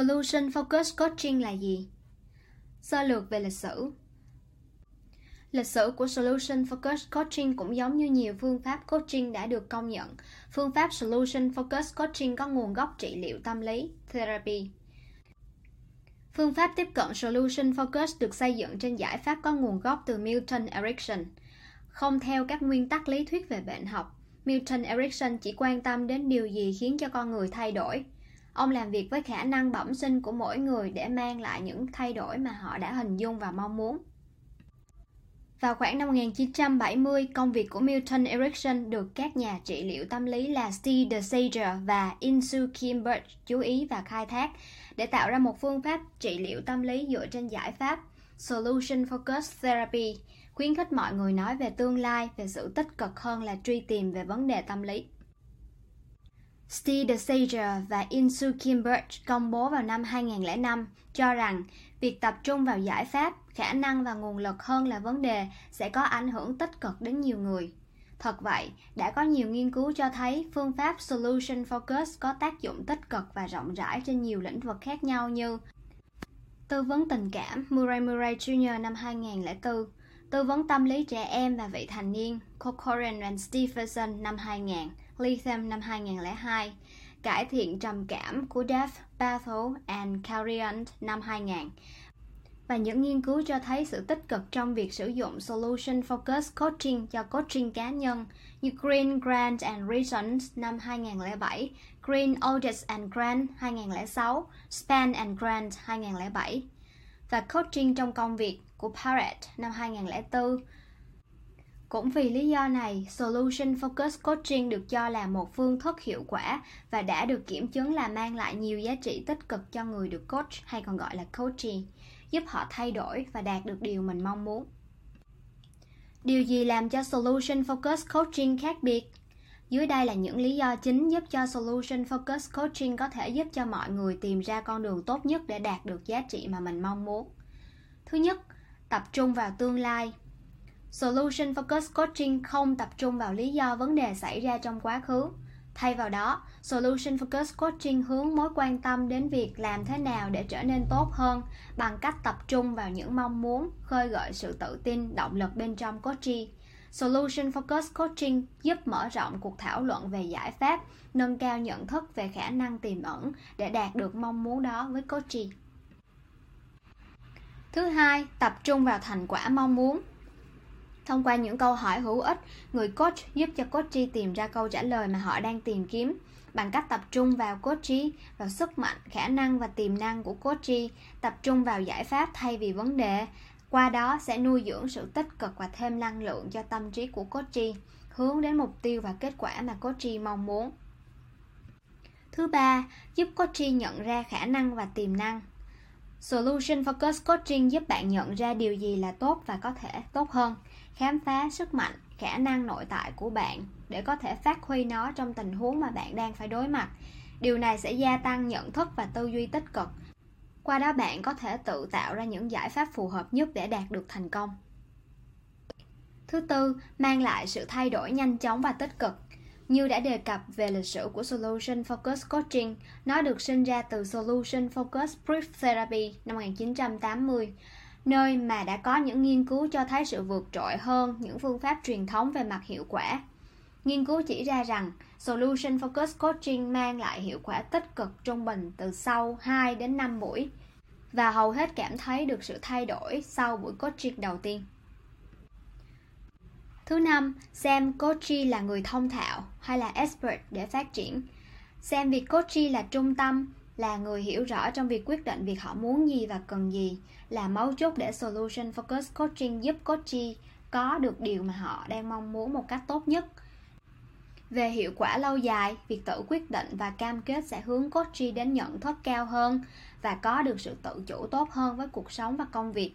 Solution Focus Coaching là gì? Sơ lược về lịch sử Lịch sử của Solution Focus Coaching cũng giống như nhiều phương pháp coaching đã được công nhận. Phương pháp Solution Focus Coaching có nguồn gốc trị liệu tâm lý, therapy. Phương pháp tiếp cận Solution Focus được xây dựng trên giải pháp có nguồn gốc từ Milton Erickson. Không theo các nguyên tắc lý thuyết về bệnh học, Milton Erickson chỉ quan tâm đến điều gì khiến cho con người thay đổi. Ông làm việc với khả năng bẩm sinh của mỗi người để mang lại những thay đổi mà họ đã hình dung và mong muốn. Vào khoảng năm 1970, công việc của Milton Erickson được các nhà trị liệu tâm lý là Steve DeSager và Insu Kimberg chú ý và khai thác để tạo ra một phương pháp trị liệu tâm lý dựa trên giải pháp Solution Focused Therapy, khuyến khích mọi người nói về tương lai, về sự tích cực hơn là truy tìm về vấn đề tâm lý. Steve DeSager và Insu Kim Birch công bố vào năm 2005 cho rằng việc tập trung vào giải pháp, khả năng và nguồn lực hơn là vấn đề sẽ có ảnh hưởng tích cực đến nhiều người. Thật vậy, đã có nhiều nghiên cứu cho thấy phương pháp Solution Focus có tác dụng tích cực và rộng rãi trên nhiều lĩnh vực khác nhau như Tư vấn tình cảm Murray Murray Jr. năm 2004, Tư vấn tâm lý trẻ em và vị thành niên Corcoran and Stephenson năm 2000, Lithium năm 2002, Cải thiện trầm cảm của Dave Bethel and Carrion năm 2000 và những nghiên cứu cho thấy sự tích cực trong việc sử dụng Solution Focus Coaching cho coaching cá nhân như Green Grant and Reasons năm 2007, Green Audits and Grant 2006, Span and Grant 2007 và coaching trong công việc của Parrot năm 2004. Cũng vì lý do này, Solution Focus Coaching được cho là một phương thức hiệu quả và đã được kiểm chứng là mang lại nhiều giá trị tích cực cho người được coach hay còn gọi là coachee, giúp họ thay đổi và đạt được điều mình mong muốn. Điều gì làm cho Solution Focus Coaching khác biệt? Dưới đây là những lý do chính giúp cho Solution Focus Coaching có thể giúp cho mọi người tìm ra con đường tốt nhất để đạt được giá trị mà mình mong muốn. Thứ nhất, tập trung vào tương lai. Solution Focus Coaching không tập trung vào lý do vấn đề xảy ra trong quá khứ. Thay vào đó, Solution Focus Coaching hướng mối quan tâm đến việc làm thế nào để trở nên tốt hơn bằng cách tập trung vào những mong muốn, khơi gợi sự tự tin, động lực bên trong coaching. Solution Focus Coaching giúp mở rộng cuộc thảo luận về giải pháp, nâng cao nhận thức về khả năng tiềm ẩn để đạt được mong muốn đó với coaching. Thứ hai, tập trung vào thành quả mong muốn. Thông qua những câu hỏi hữu ích, người coach giúp cho coachee tìm ra câu trả lời mà họ đang tìm kiếm bằng cách tập trung vào coachee, vào sức mạnh, khả năng và tiềm năng của coachee, tập trung vào giải pháp thay vì vấn đề. Qua đó sẽ nuôi dưỡng sự tích cực và thêm năng lượng cho tâm trí của coachee, hướng đến mục tiêu và kết quả mà coachee mong muốn. Thứ ba, giúp coachee nhận ra khả năng và tiềm năng. Solution Focus Coaching giúp bạn nhận ra điều gì là tốt và có thể tốt hơn, khám phá sức mạnh, khả năng nội tại của bạn để có thể phát huy nó trong tình huống mà bạn đang phải đối mặt. Điều này sẽ gia tăng nhận thức và tư duy tích cực. Qua đó bạn có thể tự tạo ra những giải pháp phù hợp nhất để đạt được thành công. Thứ tư, mang lại sự thay đổi nhanh chóng và tích cực. Như đã đề cập về lịch sử của Solution Focus Coaching, nó được sinh ra từ Solution Focus Brief Therapy năm 1980, nơi mà đã có những nghiên cứu cho thấy sự vượt trội hơn những phương pháp truyền thống về mặt hiệu quả. Nghiên cứu chỉ ra rằng Solution Focus Coaching mang lại hiệu quả tích cực trung bình từ sau 2 đến 5 buổi và hầu hết cảm thấy được sự thay đổi sau buổi coaching đầu tiên. Thứ năm, xem coachee là người thông thạo hay là expert để phát triển. Xem việc coachee là trung tâm, là người hiểu rõ trong việc quyết định việc họ muốn gì và cần gì, là mấu chốt để Solution Focus Coaching giúp coachee có được điều mà họ đang mong muốn một cách tốt nhất. Về hiệu quả lâu dài, việc tự quyết định và cam kết sẽ hướng coachee đến nhận thức cao hơn và có được sự tự chủ tốt hơn với cuộc sống và công việc.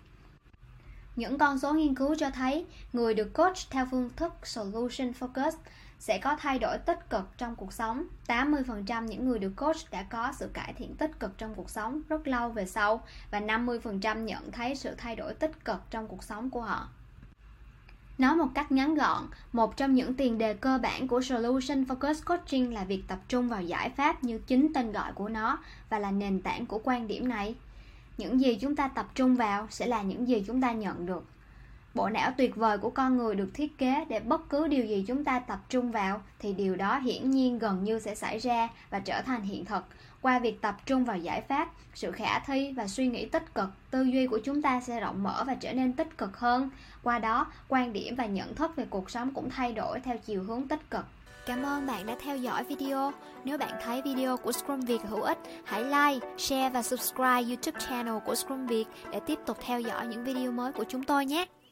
Những con số nghiên cứu cho thấy người được coach theo phương thức Solution Focus sẽ có thay đổi tích cực trong cuộc sống. 80% những người được coach đã có sự cải thiện tích cực trong cuộc sống rất lâu về sau và 50% nhận thấy sự thay đổi tích cực trong cuộc sống của họ. Nói một cách ngắn gọn, một trong những tiền đề cơ bản của Solution Focus Coaching là việc tập trung vào giải pháp như chính tên gọi của nó và là nền tảng của quan điểm này. Những gì chúng ta tập trung vào sẽ là những gì chúng ta nhận được. Bộ não tuyệt vời của con người được thiết kế để bất cứ điều gì chúng ta tập trung vào thì điều đó hiển nhiên gần như sẽ xảy ra và trở thành hiện thực. Qua việc tập trung vào giải pháp, sự khả thi và suy nghĩ tích cực, tư duy của chúng ta sẽ rộng mở và trở nên tích cực hơn. Qua đó, quan điểm và nhận thức về cuộc sống cũng thay đổi theo chiều hướng tích cực. Cảm ơn bạn đã theo dõi video. Nếu bạn thấy video của Scrum Việt hữu ích, hãy like, share và subscribe YouTube channel của Scrum Việt để tiếp tục theo dõi những video mới của chúng tôi nhé.